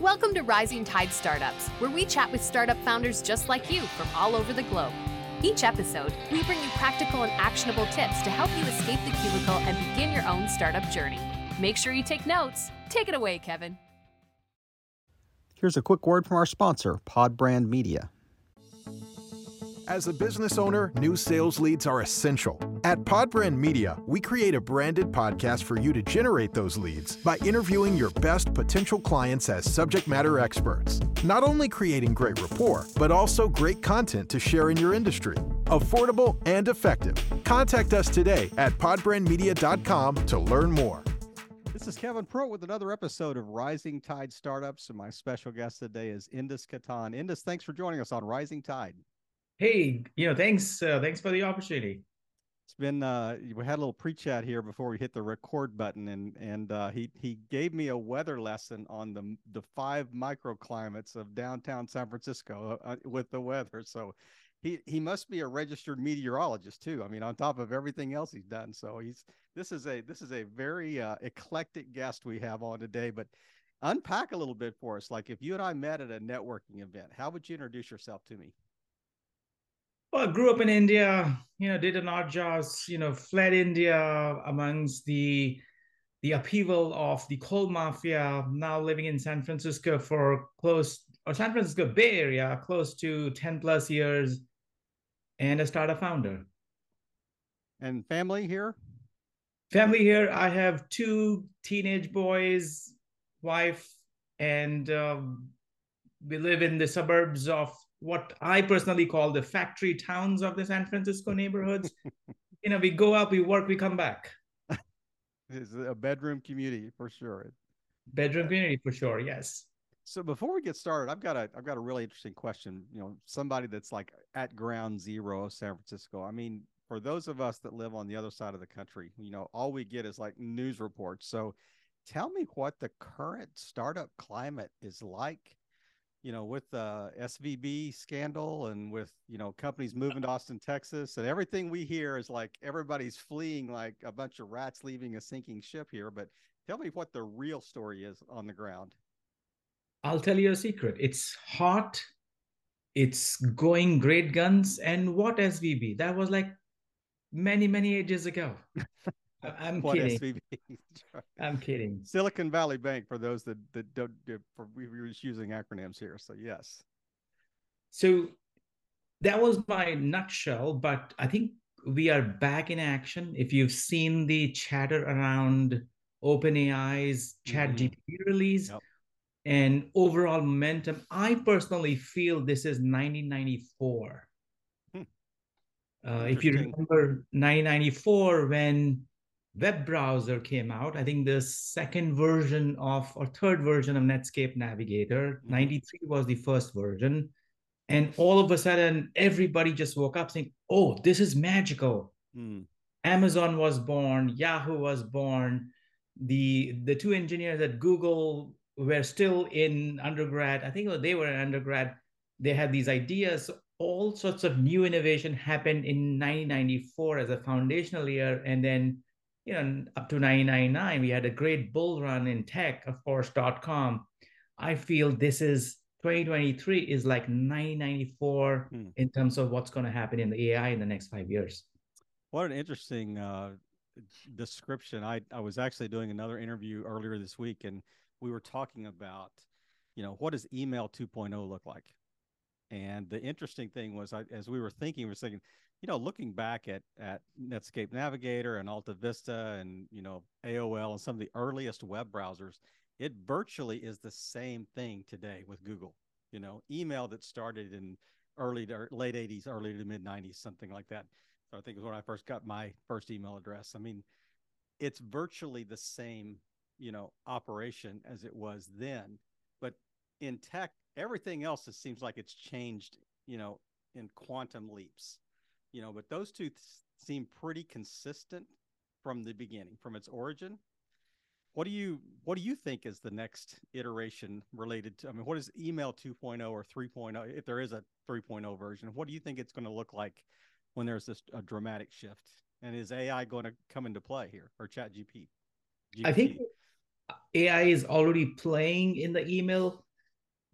Welcome to Rising Tide Startups, where we chat with startup founders just like you from all over the globe. Each episode, we bring you practical and actionable tips to help you escape the cubicle and begin your own startup journey. Make sure you take notes. Take it away, Kevin. Here's a quick word from our sponsor, Podbrand Media. As a business owner, new sales leads are essential. At Podbrand Media, we create a branded podcast for you to generate those leads by interviewing your best potential clients as subject matter experts. Not only creating great rapport, but also great content to share in your industry. Affordable and effective. Contact us today at podbrandmedia.com to learn more. This is Kevin Pro with another episode of Rising Tide Startups, and my special guest today is Indus Khaitan. Indus, thanks for joining us on Rising Tide. Hey, you know, thanks, uh, thanks for the opportunity. It's been uh, we had a little pre-chat here before we hit the record button, and and uh, he he gave me a weather lesson on the the five microclimates of downtown San Francisco uh, uh, with the weather. So he he must be a registered meteorologist too. I mean, on top of everything else he's done. So he's this is a this is a very uh, eclectic guest we have on today. But unpack a little bit for us. Like if you and I met at a networking event, how would you introduce yourself to me? Well, I grew up in India, you know, did an odd jobs, you know, fled India amongst the the upheaval of the coal mafia, now living in San Francisco for close or San Francisco Bay Area, close to 10 plus years, and a startup founder. And family here? Family here. I have two teenage boys, wife, and um, we live in the suburbs of what I personally call the factory towns of the San Francisco neighborhoods. you know, we go up, we work, we come back. It's a bedroom community for sure. Bedroom community for sure, yes. So before we get started, I've got a I've got a really interesting question. You know, somebody that's like at ground zero of San Francisco. I mean, for those of us that live on the other side of the country, you know, all we get is like news reports. So tell me what the current startup climate is like you know, with the SVB scandal and with, you know, companies moving to Austin, Texas, and everything we hear is like everybody's fleeing like a bunch of rats leaving a sinking ship here. But tell me what the real story is on the ground. I'll tell you a secret. It's hot. It's going great guns. And what SVB? That was like many, many ages ago. I'm what kidding. SVB? I'm kidding. Silicon Valley Bank for those that that don't. For we were just using acronyms here, so yes. So that was my nutshell, but I think we are back in action. If you've seen the chatter around OpenAI's Chat mm-hmm. GPT release yep. and overall momentum, I personally feel this is 1994. Hmm. Uh, if you remember 1994, when web browser came out. I think the second version of or third version of Netscape Navigator. Mm-hmm. 93 was the first version. And all of a sudden, everybody just woke up saying, oh, this is magical. Mm. Amazon was born, Yahoo was born. The the two engineers at Google were still in undergrad. I think they were in undergrad. They had these ideas. All sorts of new innovation happened in 1994 as a foundational year. And then you know, up to 999, we had a great bull run in tech, of course, dot com. I feel this is 2023 is like 994 hmm. in terms of what's going to happen in the AI in the next five years. What an interesting uh, description. I, I was actually doing another interview earlier this week, and we were talking about, you know, what does email 2.0 look like? And the interesting thing was, I, as we were thinking, we were thinking, you know, looking back at at Netscape Navigator and Alta Vista and you know AOL and some of the earliest web browsers, it virtually is the same thing today with Google. You know, email that started in early to late 80s, early to mid 90s, something like that. So I think it was when I first got my first email address. I mean, it's virtually the same, you know, operation as it was then. But in tech, everything else it seems like it's changed, you know, in quantum leaps you know, but those two th- seem pretty consistent from the beginning, from its origin. What do you what do you think is the next iteration related to? I mean, what is email 2.0 or 3.0 if there is a 3.0 version? What do you think it's going to look like when there's this a dramatic shift? And is AI going to come into play here or Chat GP? GPT? I think AI is already playing in the email.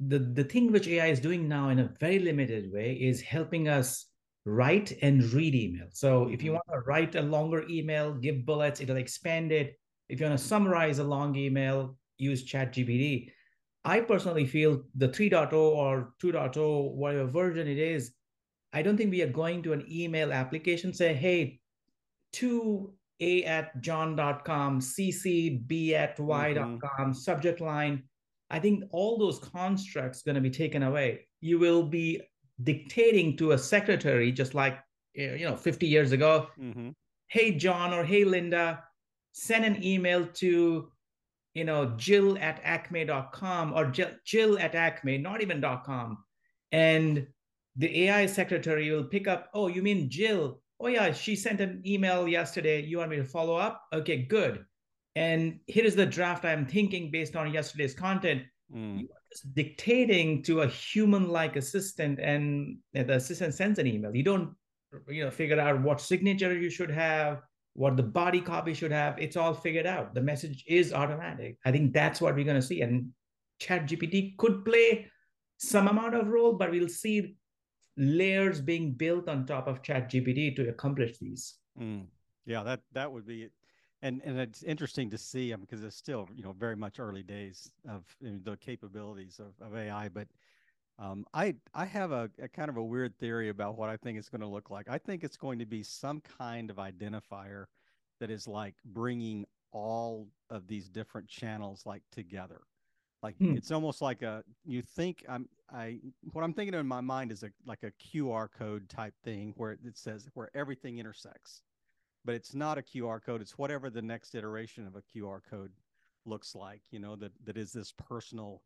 The, the thing which AI is doing now in a very limited way is helping us write and read email. So if you mm-hmm. want to write a longer email, give bullets, it'll expand it. If you want to summarize a long email, use ChatGPT. I personally feel the 3.0 or 2.0, whatever version it is, I don't think we are going to an email application, say, hey, to a at john.com, cc b at y.com, mm-hmm. subject line. I think all those constructs going to be taken away. You will be dictating to a secretary, just like you know, 50 years ago, mm-hmm. hey John or hey Linda, send an email to you know jill at acme.com or jill, jill at acme, not even .com. And the AI secretary will pick up, oh, you mean Jill? Oh yeah, she sent an email yesterday. You want me to follow up? Okay, good. And here is the draft I'm thinking based on yesterday's content. Mm. Dictating to a human-like assistant, and the assistant sends an email. You don't, you know, figure out what signature you should have, what the body copy should have. It's all figured out. The message is automatic. I think that's what we're going to see. And Chat GPT could play some amount of role, but we'll see layers being built on top of chat gpt to accomplish these mm. yeah that that would be and and it's interesting to see them because it's still you know very much early days of you know, the capabilities of, of ai but um, I I have a, a, kind of a weird theory about what I think it's going to look like. I think it's going to be some kind of identifier that is like bringing all of these different channels like together. Like hmm. it's almost like a you think I'm I what I'm thinking in my mind is a like a QR code type thing where it says where everything intersects. But it's not a QR code, it's whatever the next iteration of a QR code looks like, you know, that that is this personal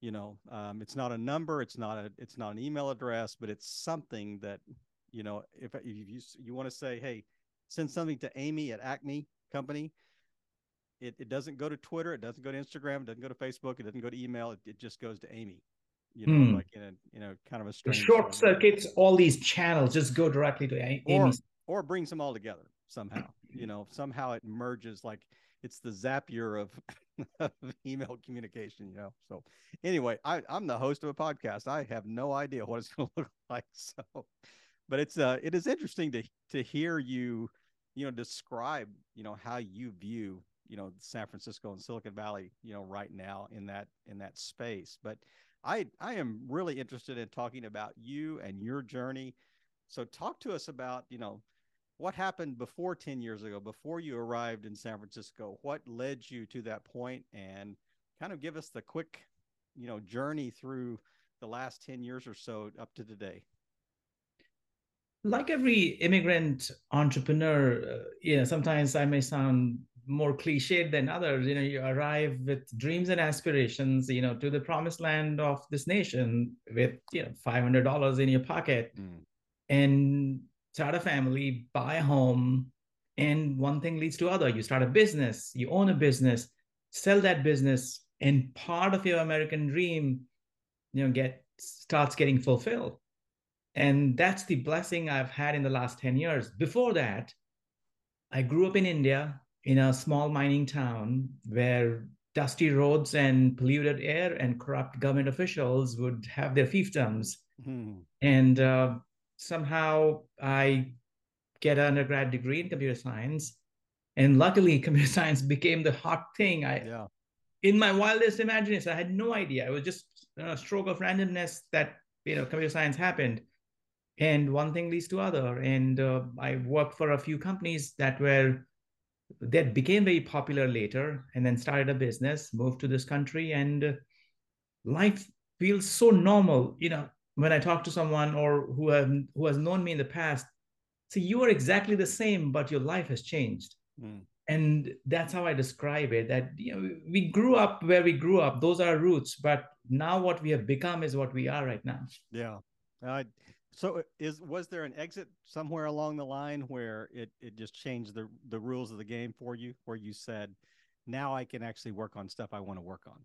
you know um, it's not a number it's not a it's not an email address but it's something that you know if, if you you want to say hey send something to amy at acme company it, it doesn't go to Twitter, it doesn't go to Instagram, it doesn't go to Facebook, it doesn't go to email, it, it just goes to Amy. You know, mm. like in a you know, kind of a strange short circuits all these channels, just go directly to Amy. Or, or brings them all together somehow. you know, somehow it merges like it's the Zapier of, of email communication, you know. So anyway, I, I'm the host of a podcast. I have no idea what it's gonna look like. So but it's uh it is interesting to to hear you you know describe you know how you view you know San Francisco and Silicon Valley, you know, right now in that in that space. But I I am really interested in talking about you and your journey. So talk to us about, you know, what happened before 10 years ago, before you arrived in San Francisco? What led you to that point and kind of give us the quick, you know, journey through the last 10 years or so up to today like every immigrant entrepreneur, uh, you know, sometimes I may sound more cliched than others you know you arrive with dreams and aspirations you know to the promised land of this nation with you know $500 in your pocket mm. and start a family buy a home and one thing leads to other you start a business you own a business sell that business and part of your american dream you know get starts getting fulfilled and that's the blessing i've had in the last 10 years before that i grew up in india in a small mining town where dusty roads and polluted air and corrupt government officials would have their fiefdoms. Mm-hmm. And uh, somehow I get an undergrad degree in computer science. And luckily, computer science became the hot thing. I, yeah. in my wildest imagination, I had no idea. It was just a stroke of randomness that you know computer science happened, and one thing leads to other. And uh, I worked for a few companies that were that became very popular later and then started a business moved to this country and life feels so normal you know when i talk to someone or who have who has known me in the past see you are exactly the same but your life has changed mm. and that's how i describe it that you know we grew up where we grew up those are roots but now what we have become is what we are right now yeah I so uh, is was there an exit somewhere along the line where it, it just changed the the rules of the game for you, where you said, now I can actually work on stuff I want to work on?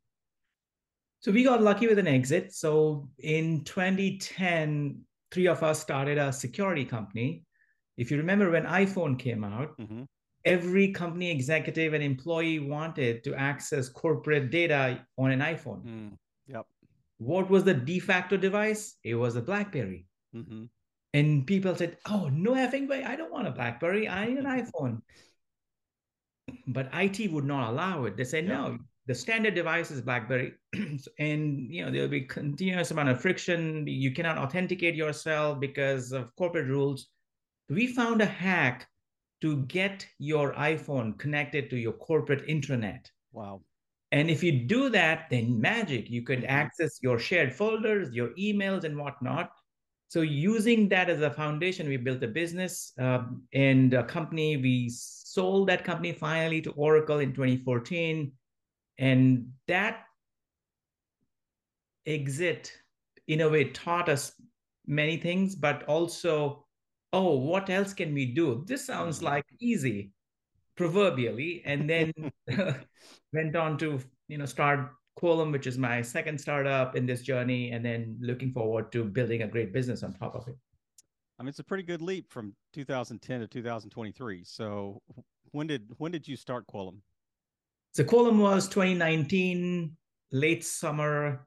So we got lucky with an exit. So in 2010, three of us started a security company. If you remember when iPhone came out, mm-hmm. every company executive and employee wanted to access corporate data on an iPhone. Mm, yep. What was the de facto device? It was a BlackBerry. Mm-hmm. And people said, "Oh, no effing way! I don't want a BlackBerry. I need an iPhone." But IT would not allow it. They said, Yeah. "No, the standard device is BlackBerry, and you know there'll be continuous amount of friction. You cannot authenticate yourself because of corporate rules." We found a hack to get your iPhone connected to your corporate intranet. Wow. And if you do that, then magic, you could Mhm. access your shared folders, your emails, and whatnot. So, using that as a foundation, we built a business um, and a company. We sold that company finally to Oracle in 2014. And that exit, in a way, taught us many things, but also, oh, what else can we do? This sounds Mhm. like easy, proverbially. And then went on to you know start Quolum, which is my second startup in this journey, and then looking forward to building a great business on top of it. I mean, it's a pretty good leap from 2010 to 2023. So, when did when did you start Quolum? So Quolum was 2019, late summer.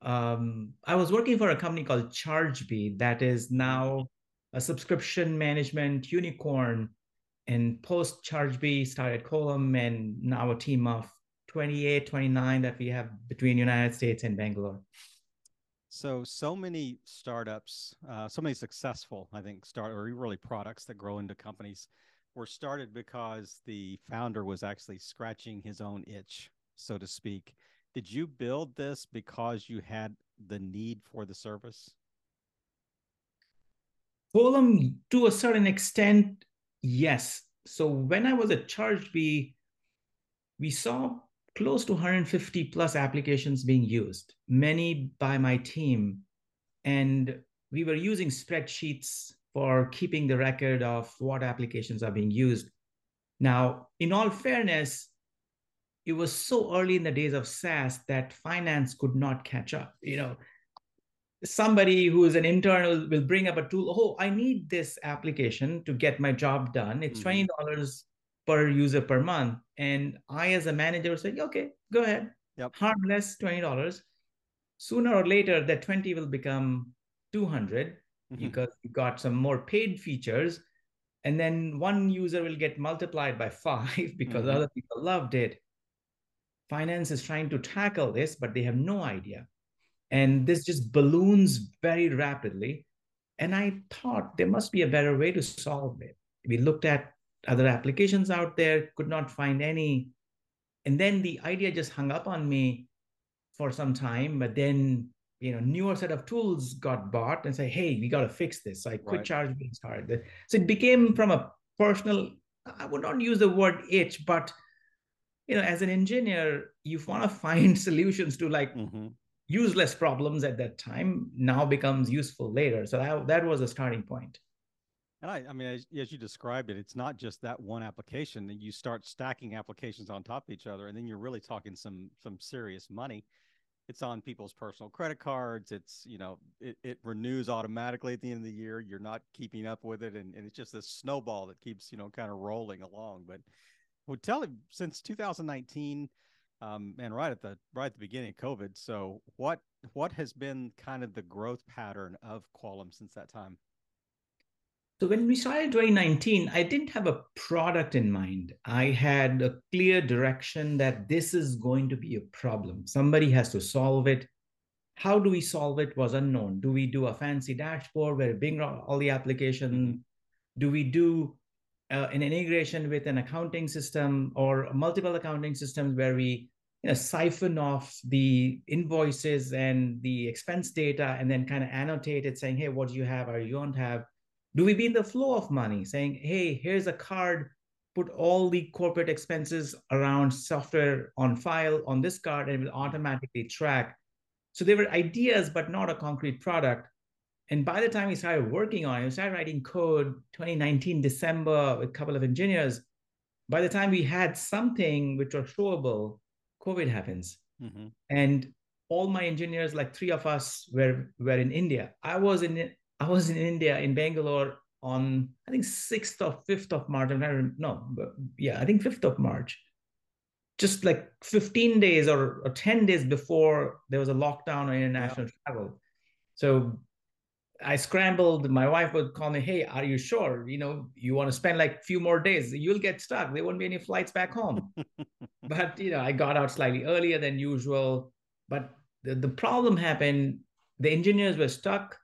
Um, I was working for a company called ChargeBee that is now a subscription management unicorn. And post ChargeBee started Quolum and now a team of 28, 29 that we have between United States and Bangalore. So, so many startups, uh, so many successful, I think, start or really products that grow into companies were started because the founder was actually scratching his own itch, so to speak. Did you build this because you had the need for the service? Quolum, to a certain extent, yes. So when I was at ChargeBee, we saw close to 150 plus applications being used, many by my team. And we were using spreadsheets for keeping the record of what applications are being used. Now, in all fairness, it was so early in the days of SaaS that finance could not catch up. You know, somebody who is an internal will bring up a tool. Oh, I need this application to get my job done. It's Mhm. twenty dollars per user per month, and I, as a manager, say, okay, go ahead. Yep. Harmless twenty dollars. Sooner or later, that twenty will become two hundred Mhm. because you got some more paid features, and then one user will get multiplied by five because Mhm. other people loved it. Finance is trying to tackle this, but they have no idea and this just balloons very rapidly and i thought there must be a better way to solve it we looked at other applications out there could not find any and then the idea just hung up on me for some time but then you know newer set of tools got bought and say hey we got to fix this so i quit Right. charge being started so it became from a personal i would not use the word itch but you know as an engineer you want to find solutions to like Mhm. useless problems at that time now becomes useful later. So that, that was a starting point. And I, I mean, as, as you described it, it's not just that one application. That you start stacking applications on top of each other, and then you're really talking some some serious money. It's on people's personal credit cards. It's you know it, it renews automatically at the end of the year. You're not keeping up with it, and, and it's just this snowball that keeps you know kind of rolling along. But well, tell him since 2019, um, and right at the right at the beginning of COVID. So what what has been kind of the growth pattern of Quolum since that time? So when we started 2019, I didn't have a product in mind. I had a clear direction that this is going to be a problem. Somebody has to solve it. How do we solve it was unknown. Do we do a fancy dashboard where we bring all the application? Do we do uh, an integration with an accounting system or multiple accounting systems where we you know, siphon off the invoices and the expense data and then kind of annotate it saying, hey, what do you have or you don't have? Do we be in the flow of money saying, hey, here's a card, put all the corporate expenses around software on file on this card and it will automatically track. So there were ideas, but not a concrete product. And by the time we started working on it, we started writing code 2019 December with a couple of engineers. By the time we had something which was showable, COVID happens. Mm-hmm. And all my engineers, like three of us, were were in India. I was in I was in India in Bangalore on I think sixth or fifth of March. I'm not no, but yeah, I think fifth of March. Just like 15 days or, or 10 days before there was a lockdown on international yeah. travel. So I scrambled. My wife would call me, "Hey, are you sure? You know, you want to spend like a few more days? You'll get stuck. There won't be any flights back home." but you know, I got out slightly earlier than usual. But the, the problem happened. The engineers were stuck.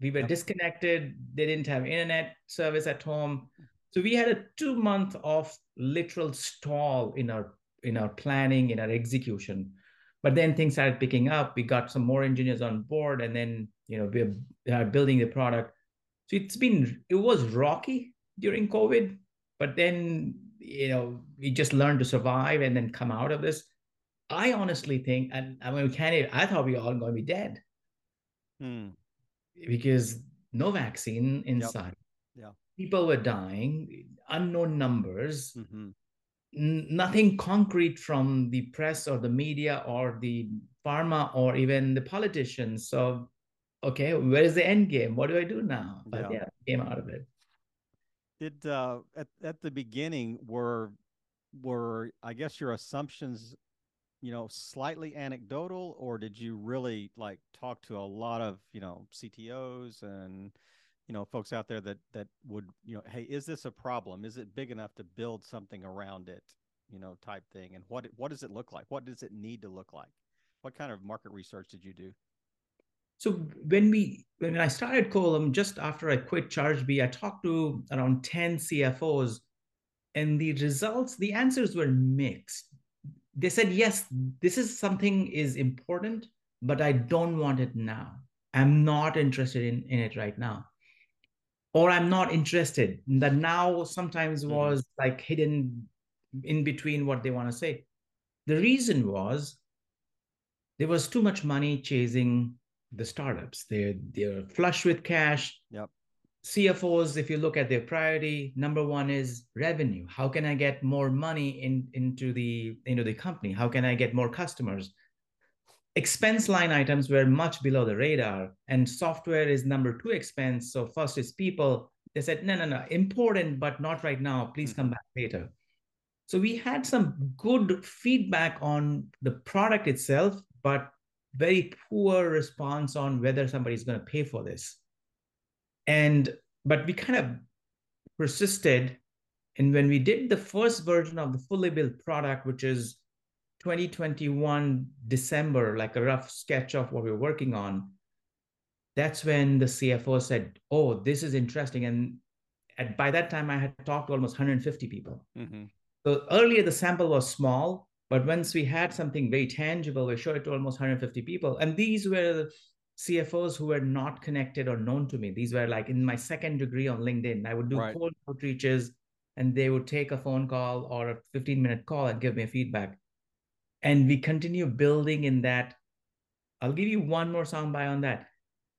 We were disconnected. They didn't have internet service at home. So we had a two month of literal stall in our in our planning, in our execution. But then things started picking up. We got some more engineers on board, and then you know we are building the product. So it's been it was rocky during COVID, but then you know we just learned to survive and then come out of this. I honestly think, and I mean, we can't. I thought we were all going to be dead. Hmm because no vaccine inside. yep. Yeah. People were dying, unknown numbers, mm-hmm. n- nothing concrete from the press or the media or the pharma or even the politicians. So, okay, where is the end game? What do I do now? But yeah, yeah came out of it. Did uh, at at the beginning were were I guess your assumptions you know slightly anecdotal or did you really like talk to a lot of you know ctos and you know folks out there that that would you know hey is this a problem? Is it big enough to build something around it? you know type thing and what what does it look like? What does it need to look like? What kind of market research did you do? So when we when i started Quolum just after i quit chargebee i talked to around 10 cfos and the results the answers were mixed they said yes this is something is important but i don't want it now. I'm not interested in, in it right now. Or i'm not interested. That now sometimes mm-hmm. was like hidden in between what they want to say. The reason was there was too much money chasing the startups. They're they're flush with cash. Yep CFOs, if you look at their priority, number one is revenue. How can I get more money in, into the into the company? How can I get more customers? Expense line items were much below the radar, and software is number two expense. So first is people. They said, no, no, no, important, but not right now. Please come mm-hmm. back later. So we had some good feedback on the product itself, but very poor response on whether somebody's going to pay for this and but we kind of persisted. And when we did the first version of the fully built product which is 2021 december like a rough sketch of what we we're working on that's when the cfo said oh this is interesting. And at, by that time i had talked to almost 150 people. Mm-hmm. so earlier the sample was small but once we had something very tangible we showed it to almost 150 people. And these were CFOs who were not connected or known to me. These were like in my second degree on LinkedIn. I would do right. cold outreaches and they would take a phone call or a 15 minute call and give me feedback. And we continue building in that. I'll give you one more soundbite on that.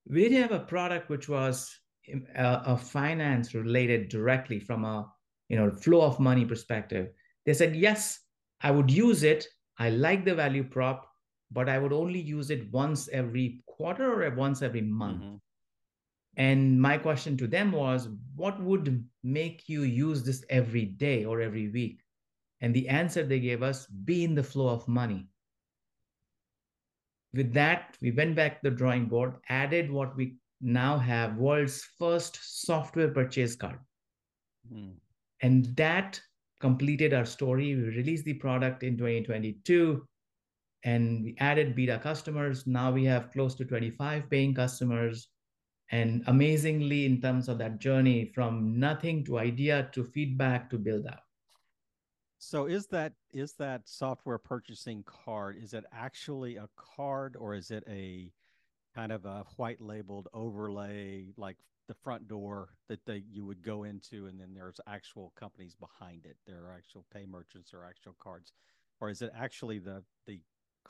We did have a product which was a, um, a finance related directly from a you know flow of money perspective. They said, yes, I would use it. I like the value prop but I would only use it once every quarter or once every month. Mm-hmm. And my question to them was, what would make you use this every day or every week? And the answer they gave us, be in the flow of money. With that, we went back to the drawing board, added what we now have world's first software purchase card. Mm. And that completed our story. We released the product in 2022 and we added beta customers. Now we have close to 25 paying customers. And amazingly, in terms of that journey from nothing to idea to feedback to build out. So is that is that software purchasing card? Is it actually a card or is it a kind of a white labeled overlay like the front door that they you would go into and then there's actual companies behind it there are actual pay merchants or actual cards or is it actually the the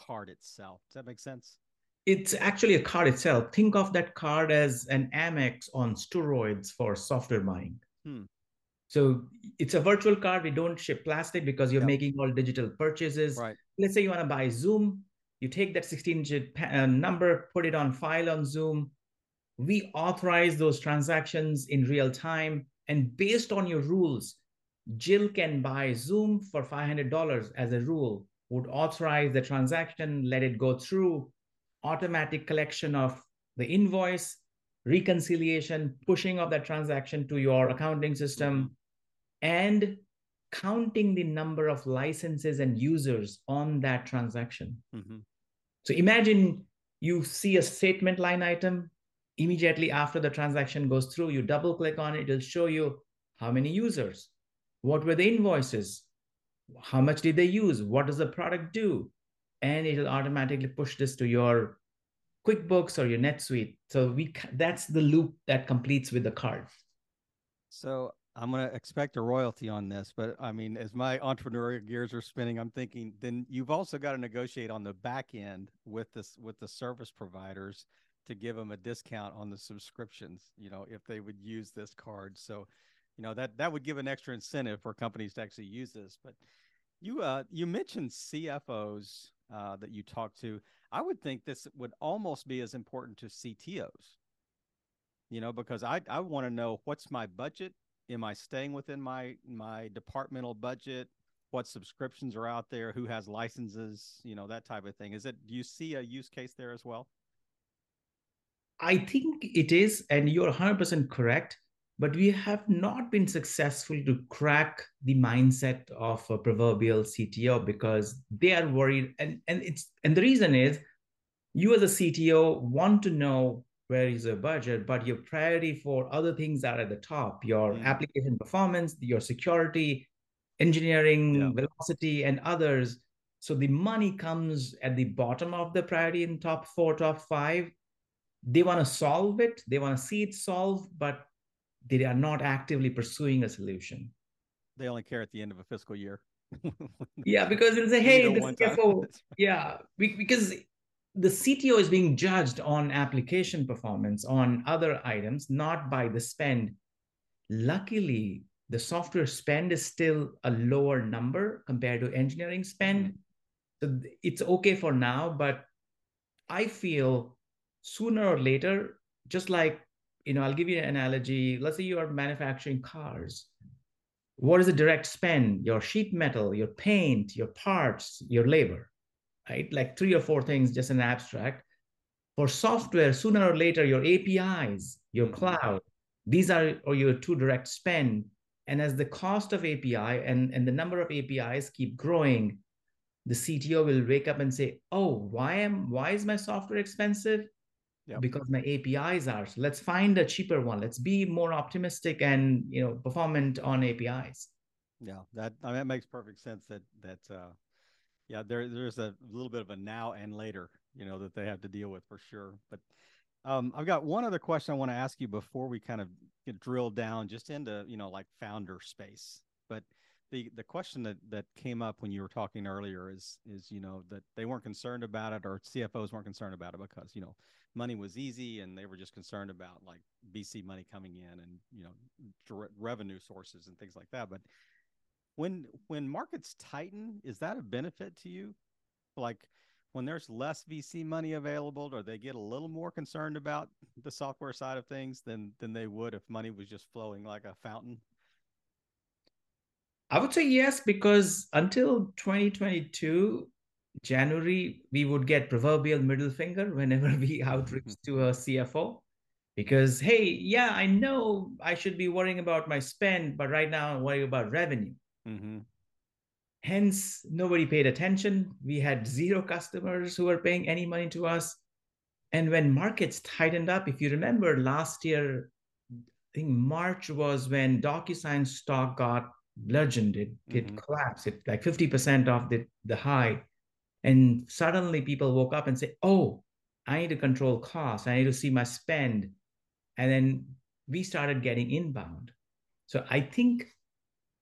card itself. Does that make sense? It's actually a card itself. Think of that card as an Amex on steroids for software buying. Hmm. So it's a virtual card. We don't ship plastic because you're yep. making all digital purchases. Right. Let's say you want to buy Zoom. You take that 16 digit uh, number, put it on file on Zoom. we authorize those transactions in real time. And based on your rules, Jill can buy Zoom for $500 as a rule, would authorize the transaction, let it go through, automatic collection of the invoice, reconciliation, pushing of that transaction to your accounting system, and counting the number of licenses and users on that transaction. Mm-hmm. So imagine you see a statement line item immediately after the transaction goes through, you double click on it, it'll show you how many users, what were the invoices, how much did they use, what does the product do, and it'll automatically push this to your QuickBooks or your NetSuite. So we that's the loop that completes with the card. So I'm going to expect a royalty on this, but I mean, as my entrepreneurial gears are spinning, I'm thinking then you've also got to negotiate on the back end with this with the service providers to give them a discount on the subscriptions. You know, if they would use this card, so you know that that would give an extra incentive for companies to actually use this. But you uh you mentioned CFOs uh, that you talk to. I would think this would almost be as important to CTOs. You know, because I I want to know what's my budget. Am I staying within my my departmental budget? What subscriptions are out there? Who has licenses? You know that type of thing. Is it? Do you see a use case there as well? I think it is, and you're 100% correct but we have not been successful to crack the mindset of a proverbial CTO because they are worried. And, and it's and the reason is you as a CTO want to know where is your budget, but your priority for other things are at the top, your mm. application performance, your security, engineering, yeah. velocity, and others. So the money comes at the bottom of the priority in top four, top five. They want to solve it, they want to see it solved, but they are not actively pursuing a solution. They only care at the end of a fiscal year. yeah, because it's a hey, the CFO, yeah, because the CTO is being judged on application performance, on other items, not by the spend. Luckily, the software spend is still a lower number compared to engineering spend. Mm-hmm. So it's okay for now, but I feel sooner or later, just like you know, I'll give you an analogy. Let's say you are manufacturing cars. What is the direct spend? Your sheet metal, your paint, your parts, your labor, right? Like three or four things, just an abstract. For software, sooner or later, your APIs, your mm-hmm. cloud, these are or your two direct spend. And as the cost of API and, and the number of APIs keep growing, the CTO will wake up and say, "Oh, why am why is my software expensive? Yep. because my APIs are. So let's find a cheaper one. Let's be more optimistic and you know performant on APIs. Yeah, that I mean, that makes perfect sense. That that uh, yeah, there there's a little bit of a now and later, you know, that they have to deal with for sure. But um, I've got one other question I want to ask you before we kind of get drilled down just into you know like founder space. But the the question that that came up when you were talking earlier is is you know that they weren't concerned about it or CFOs weren't concerned about it because you know money was easy and they were just concerned about like VC money coming in and you know revenue sources and things like that. But when when markets tighten, is that a benefit to you? Like when there's less VC money available, or they get a little more concerned about the software side of things than than they would if money was just flowing like a fountain? I would say yes, because until 2022, January, we would get proverbial middle finger whenever we outreach to a CFO. Because, hey, yeah, I know I should be worrying about my spend, but right now I'm worrying about revenue. Mm-hmm. Hence, nobody paid attention. We had zero customers who were paying any money to us. And when markets tightened up, if you remember last year, I think March was when DocuSign stock got bludgeoned. It, mm-hmm. it collapsed. It like 50% off the, the high. And suddenly people woke up and say, oh, I need to control costs. I need to see my spend. And then we started getting inbound. So I think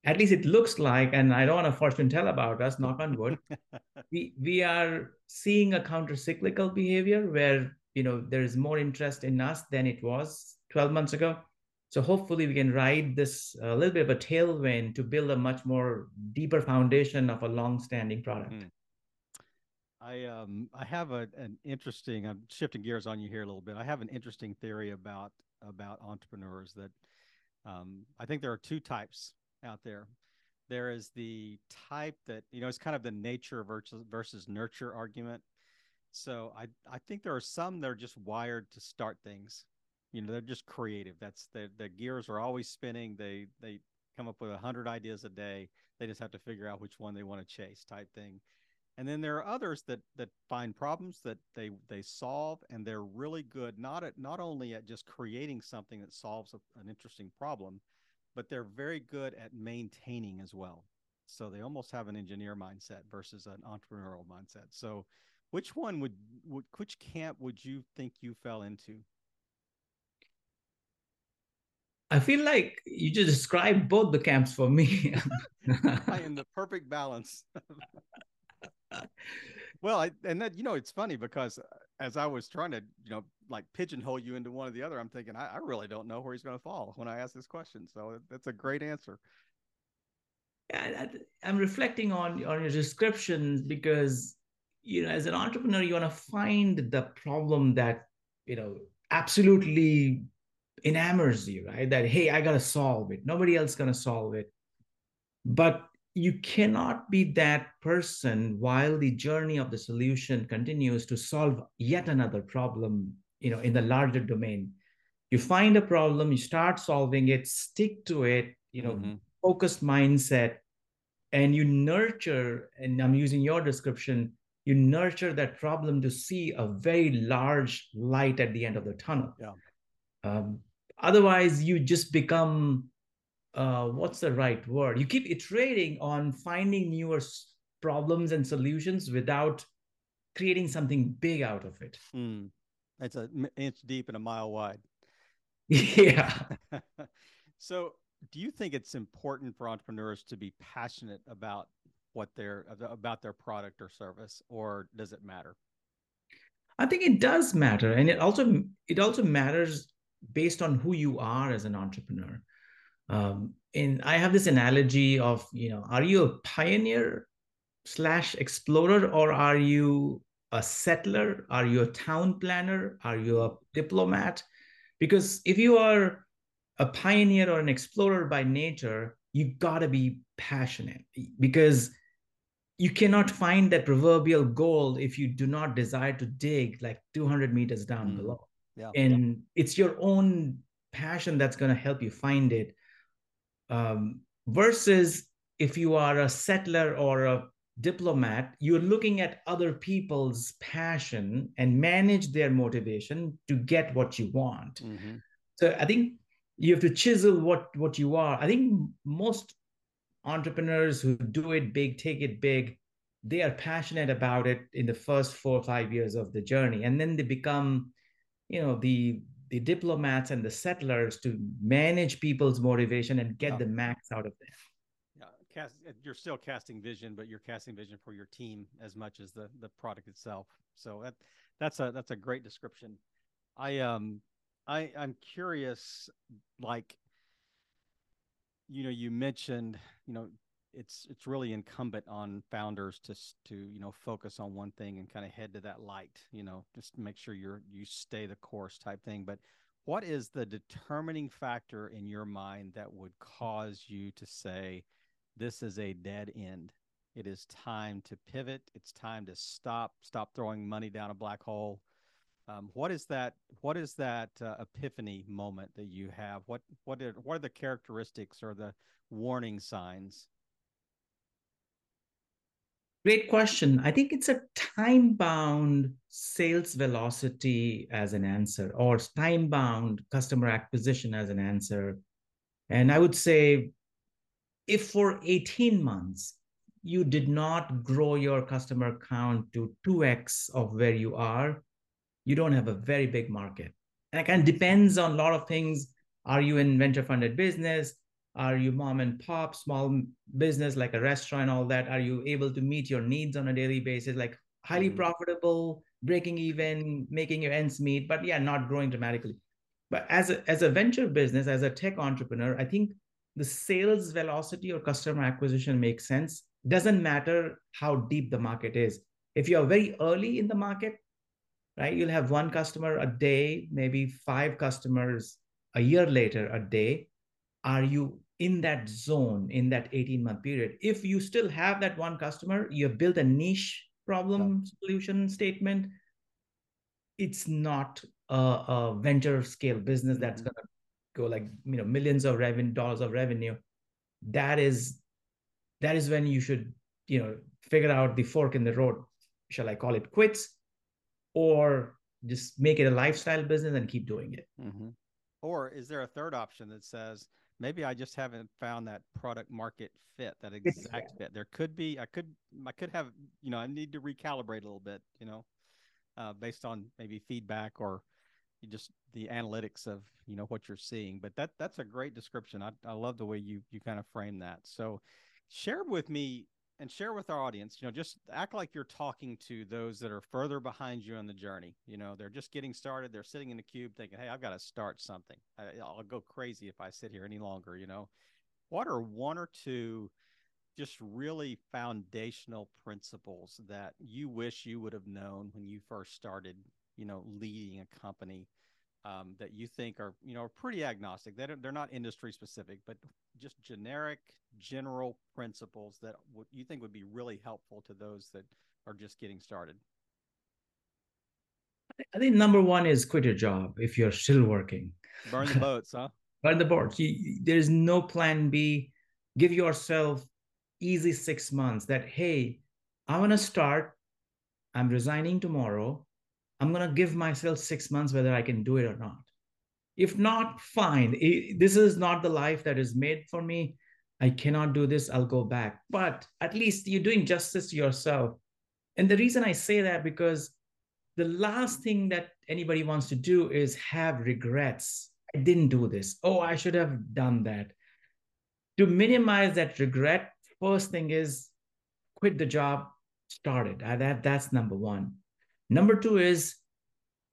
at least it looks like, and I don't want to fortune tell about us, knock on wood, we, we are seeing a counter cyclical behavior where you know there is more interest in us than it was 12 months ago. So hopefully we can ride this a little bit of a tailwind to build a much more deeper foundation of a long-standing product. Mm. I um I have a an interesting. I'm shifting gears on you here a little bit. I have an interesting theory about about entrepreneurs that um, I think there are two types out there. There is the type that you know it's kind of the nature versus versus nurture argument. So I I think there are some that are just wired to start things. You know, they're just creative. That's the the gears are always spinning. They they come up with a hundred ideas a day. They just have to figure out which one they want to chase, type thing and then there are others that that find problems that they they solve and they're really good not at not only at just creating something that solves a, an interesting problem but they're very good at maintaining as well so they almost have an engineer mindset versus an entrepreneurial mindset so which one would, would which camp would you think you fell into I feel like you just described both the camps for me. I in the perfect balance. well, I, and that you know it's funny because uh, as I was trying to you know like pigeonhole you into one or the other, I'm thinking I, I really don't know where he's going to fall when I ask this question. So that's a great answer. Yeah, I'm reflecting on on your descriptions because you know as an entrepreneur you want to find the problem that you know absolutely enamors you right that hey i gotta solve it nobody else gonna solve it but you cannot be that person while the journey of the solution continues to solve yet another problem you know in the larger domain. You find a problem you start solving it stick to it you know mm-hmm. focused mindset and you nurture and i'm using your description you nurture that problem to see a very large light at the end of the tunnel. Yeah. Um, otherwise you just become uh, what's the right word? You keep iterating on finding newer problems and solutions without creating something big out of it. Mm. It's an inch deep and a mile wide. Yeah. so, do you think it's important for entrepreneurs to be passionate about what they're about their product or service, or does it matter? I think it does matter, and it also it also matters based on who you are as an entrepreneur um, and i have this analogy of you know are you a pioneer slash explorer or are you a settler are you a town planner are you a diplomat because if you are a pioneer or an explorer by nature you got to be passionate because you cannot find that proverbial gold if you do not desire to dig like 200 meters down mm. below yeah. and yeah. it's your own passion that's going to help you find it um, versus if you are a settler or a diplomat, you're looking at other people's passion and manage their motivation to get what you want. Mm-hmm. So I think you have to chisel what what you are. I think most entrepreneurs who do it big, take it big, they are passionate about it in the first four or five years of the journey, and then they become, you know, the the diplomats and the settlers to manage people's motivation and get the max out of them. Yeah, cast, you're still casting vision, but you're casting vision for your team as much as the the product itself. So that that's a that's a great description. I um I I'm curious, like you know, you mentioned you know it's it's really incumbent on founders to to you know focus on one thing and kind of head to that light you know just make sure you're you stay the course type thing. But what is the determining factor in your mind that would cause you to say this is a dead end. It is time to pivot. It's time to stop stop throwing money down a black hole. Um, what is that what is that uh, epiphany moment that you have? What what are, what are the characteristics or the warning signs Great question. I think it's a time bound sales velocity as an answer, or time bound customer acquisition as an answer. And I would say if for 18 months you did not grow your customer count to 2x of where you are, you don't have a very big market. And it kind of depends on a lot of things. Are you in venture funded business? Are you mom and pop, small business like a restaurant, all that? Are you able to meet your needs on a daily basis, like highly mm-hmm. profitable, breaking even, making your ends meet, but yeah, not growing dramatically. But as a, as a venture business, as a tech entrepreneur, I think the sales velocity or customer acquisition makes sense. Doesn't matter how deep the market is. If you're very early in the market, right, you'll have one customer a day, maybe five customers a year later a day. Are you in that zone in that 18 month period? If you still have that one customer, you have built a niche problem yeah. solution statement, it's not a, a venture scale business that's mm-hmm. going to go like you know millions of revenue dollars of revenue that is that is when you should you know figure out the fork in the road shall i call it quits or just make it a lifestyle business and keep doing it mm-hmm. or is there a third option that says maybe i just haven't found that product market fit that exact fit. There could be i could i could have you know i need to recalibrate a little bit you know uh, based on maybe feedback or just the analytics of you know what you're seeing. But that that's a great description. I, I love the way you you kind of frame that. So share with me and share with our audience you know just act like you're talking to those that are further behind you on the journey. You know they're just getting started. They're sitting in the cube thinking hey i've got to start something. I, i'll go crazy if i sit here any longer you know? What are one or two just really foundational principles that you wish you would have known when you first started you know leading a company um, that you think are you know are pretty agnostic. They're they're not industry specific, but just generic general principles that w- you think would be really helpful to those that are just getting started. I think number one is quit your job if you're still working. Burn the boats, huh? Burn the boats. There's no plan B. Give yourself easy six months that hey, I want to start. I'm resigning tomorrow. I'm going to give myself six months whether I can do it or not. If not, fine. This is not the life that is made for me. I cannot do this. I'll go back. But at least you're doing justice to yourself. And the reason I say that because the last thing that anybody wants to do is have regrets. I didn't do this. Oh, I should have done that. To minimize that regret, first thing is quit the job, start it. Uh, that, that's number one. Number two is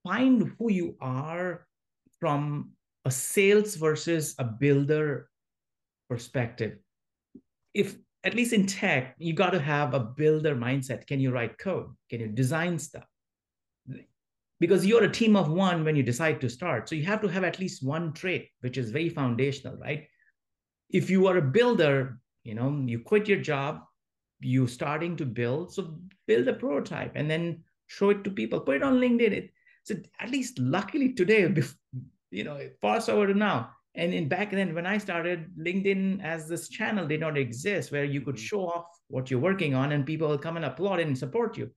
find who you are from a sales versus a builder perspective. If at least in tech, you got to have a builder mindset. Can you write code? Can you design stuff? Because you're a team of one when you decide to start. So you have to have at least one trait, which is very foundational, right? If you are a builder, you know, you quit your job, you're starting to build. So build a prototype and then show it to people, put it on LinkedIn. It, so at least luckily today, you know, fast forward to now. And in back then, when I started, LinkedIn as this channel did not exist where you could mm-hmm. show off what you're working on and people will come and applaud and support you.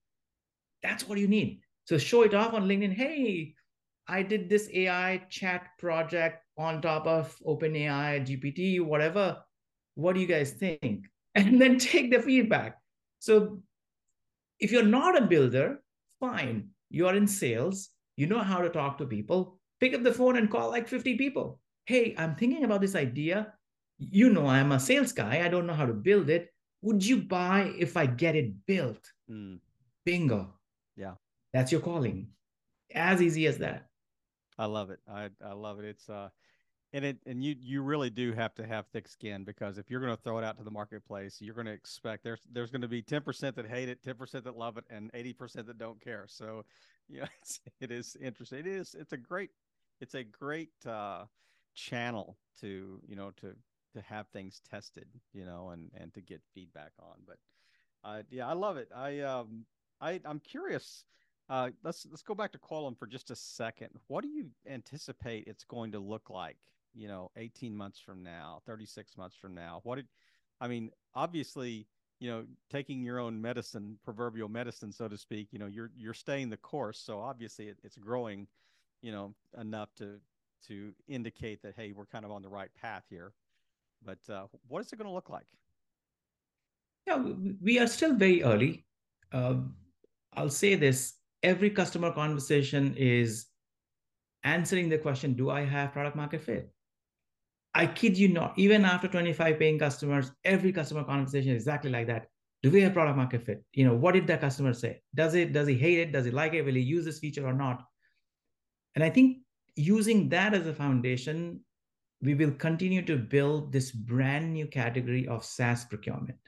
That's what you need. So show it off on LinkedIn. Hey, I did this AI chat project on top of OpenAI, GPT, whatever. What do you guys think? And then take the feedback. So if you're not a builder, fine. You are in sales, you know how to talk to people. Pick up the phone and call like 50 people. Hey, I'm thinking about this idea. You know, I'm a sales guy. I don't know how to build it. Would you buy if I get it built? Mm. Bingo. Yeah. That's your calling. As easy as that. I love it. I, I love it. It's uh and it and you you really do have to have thick skin because if you're going to throw it out to the marketplace you're going to expect there's there's going to be 10% that hate it 10% that love it and 80% that don't care so yeah it's, it is interesting it is it's a great it's a great uh channel to you know to to have things tested you know and and to get feedback on but uh yeah i love it i um i i'm curious uh, let's let's go back to Quolum for just a second. What do you anticipate it's going to look like you know 18 months from now 36 months from now what did i mean obviously you know taking your own medicine proverbial medicine so to speak you know you're you're staying the course so obviously it, it's growing you know enough to to indicate that hey we're kind of on the right path here but uh, what is it going to look like yeah we are still very early uh, i'll say this every customer conversation is answering the question do i have product market fit I kid you not, even after 25 paying customers, every customer conversation is exactly like that. Do we have product market fit? You know, what did that customer say? Does it, does he hate it? Does he like it? Will he use this feature or not? And I think using that as a foundation, we will continue to build this brand new category of SaaS procurement.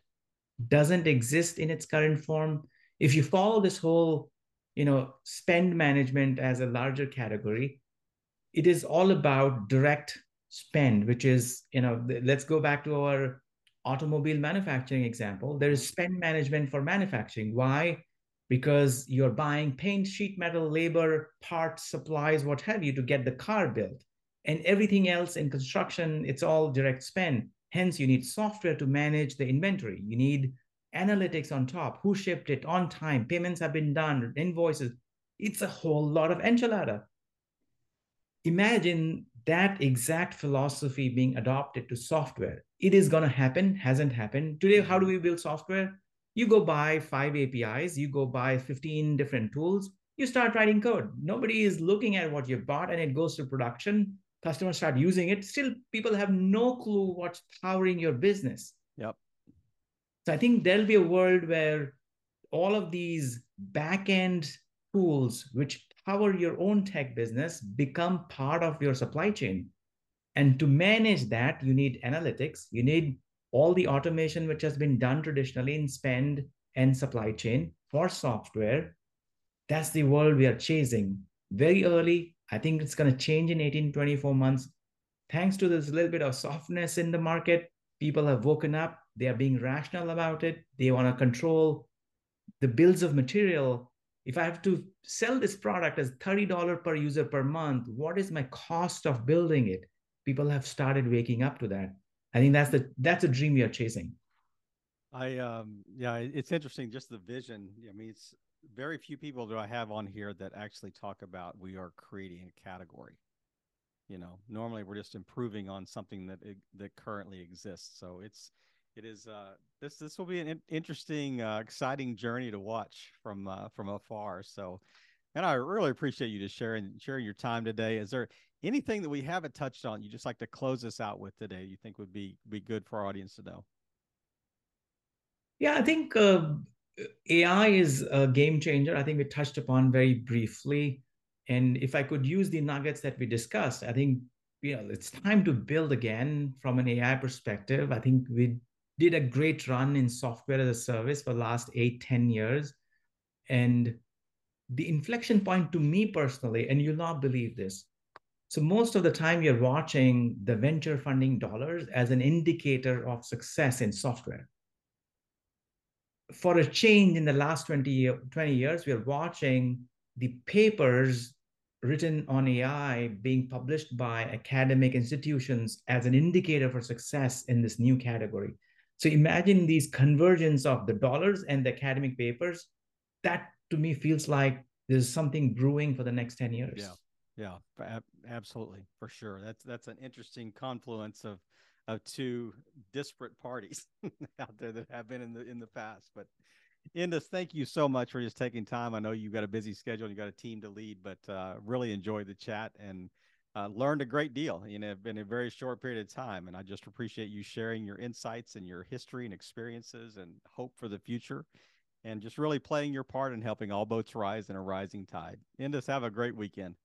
Doesn't exist in its current form. if you follow this whole you know spend management as a larger category it is all about direct spend which is you know let's go back to our automobile manufacturing example there is spend management for manufacturing why because you're buying paint sheet metal labor parts supplies what have you to get the car built. And everything else in construction it's all direct spend. Hence you need software to manage the inventory. You need analytics on top. Who shipped it on time? Payments have been done invoices. It's a whole lot of enchilada. Imagine that exact philosophy being adopted to software. It is going to happen hasn't happened. Today how do we build software you go buy five apis you go buy 15 different tools you start writing code. Nobody is looking at what you bought and it goes to production. Customers start using it. Still people have no clue what's powering your business. Yep. So I think there'll be a world where all of these back-end tools which power your own tech business become part of your supply chain. And to manage that, you need analytics, you need all the automation which has been done traditionally in spend and supply chain for software. That's the world we are chasing. Very early, I think it's going to change in 18, 24 months. Thanks to this little bit of softness in the market, people have woken up they are being rational about it they want to control the bills of material if i have to sell this product as $30 per user per month what is my cost of building it people have started waking up to that i think that's the that's a dream we are chasing i um yeah it's interesting just the vision i mean it's very few people do i have on here that actually talk about we are creating a category you know normally we're just improving on something that that currently exists so it's it is uh, this this will be an interesting, uh, exciting journey to watch from uh, from afar. So, and I really appreciate you just sharing sharing your time today. Is there anything that we haven't touched on you just like to close us out with today? You think would be be good for our audience to know? Yeah, I think uh, AI is a game changer. I think we touched upon very briefly. And if I could use the nuggets that we discussed, I think you know it's time to build again from an AI perspective. I think we did a great run in software as a service for the last eight, 10 years. And the inflection point to me personally, and you'll not believe this. So most of the time you're watching the venture funding dollars as an indicator of success in software. For a change in the last 20, 20 years, we're watching the papers written on AI being published by academic institutions as an indicator for success in this new category. So imagine these convergence of the dollars and the academic papers. That to me feels like there's something brewing for the next 10 years. Yeah. Yeah, absolutely. For sure. That's that's an interesting confluence of of two disparate parties out there that have been in the in the past. But Indus, thank you so much for just taking time. I know you've got a busy schedule, you've got a team to lead, but uh, really enjoyed the chat and uh, learned a great deal in a, in a very short period of time. And I just appreciate you sharing your insights and your history and experiences and hope for the future and just really playing your part in helping all boats rise in a rising tide. Indus, have a great weekend.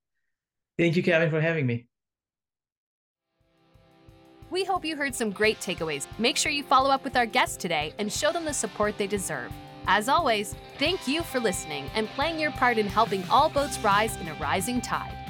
Thank you, Kevin, for having me. We hope you heard some great takeaways. Make sure you follow up with our guests today and show them the support they deserve. As always, thank you for listening and playing your part in helping all boats rise in a rising tide.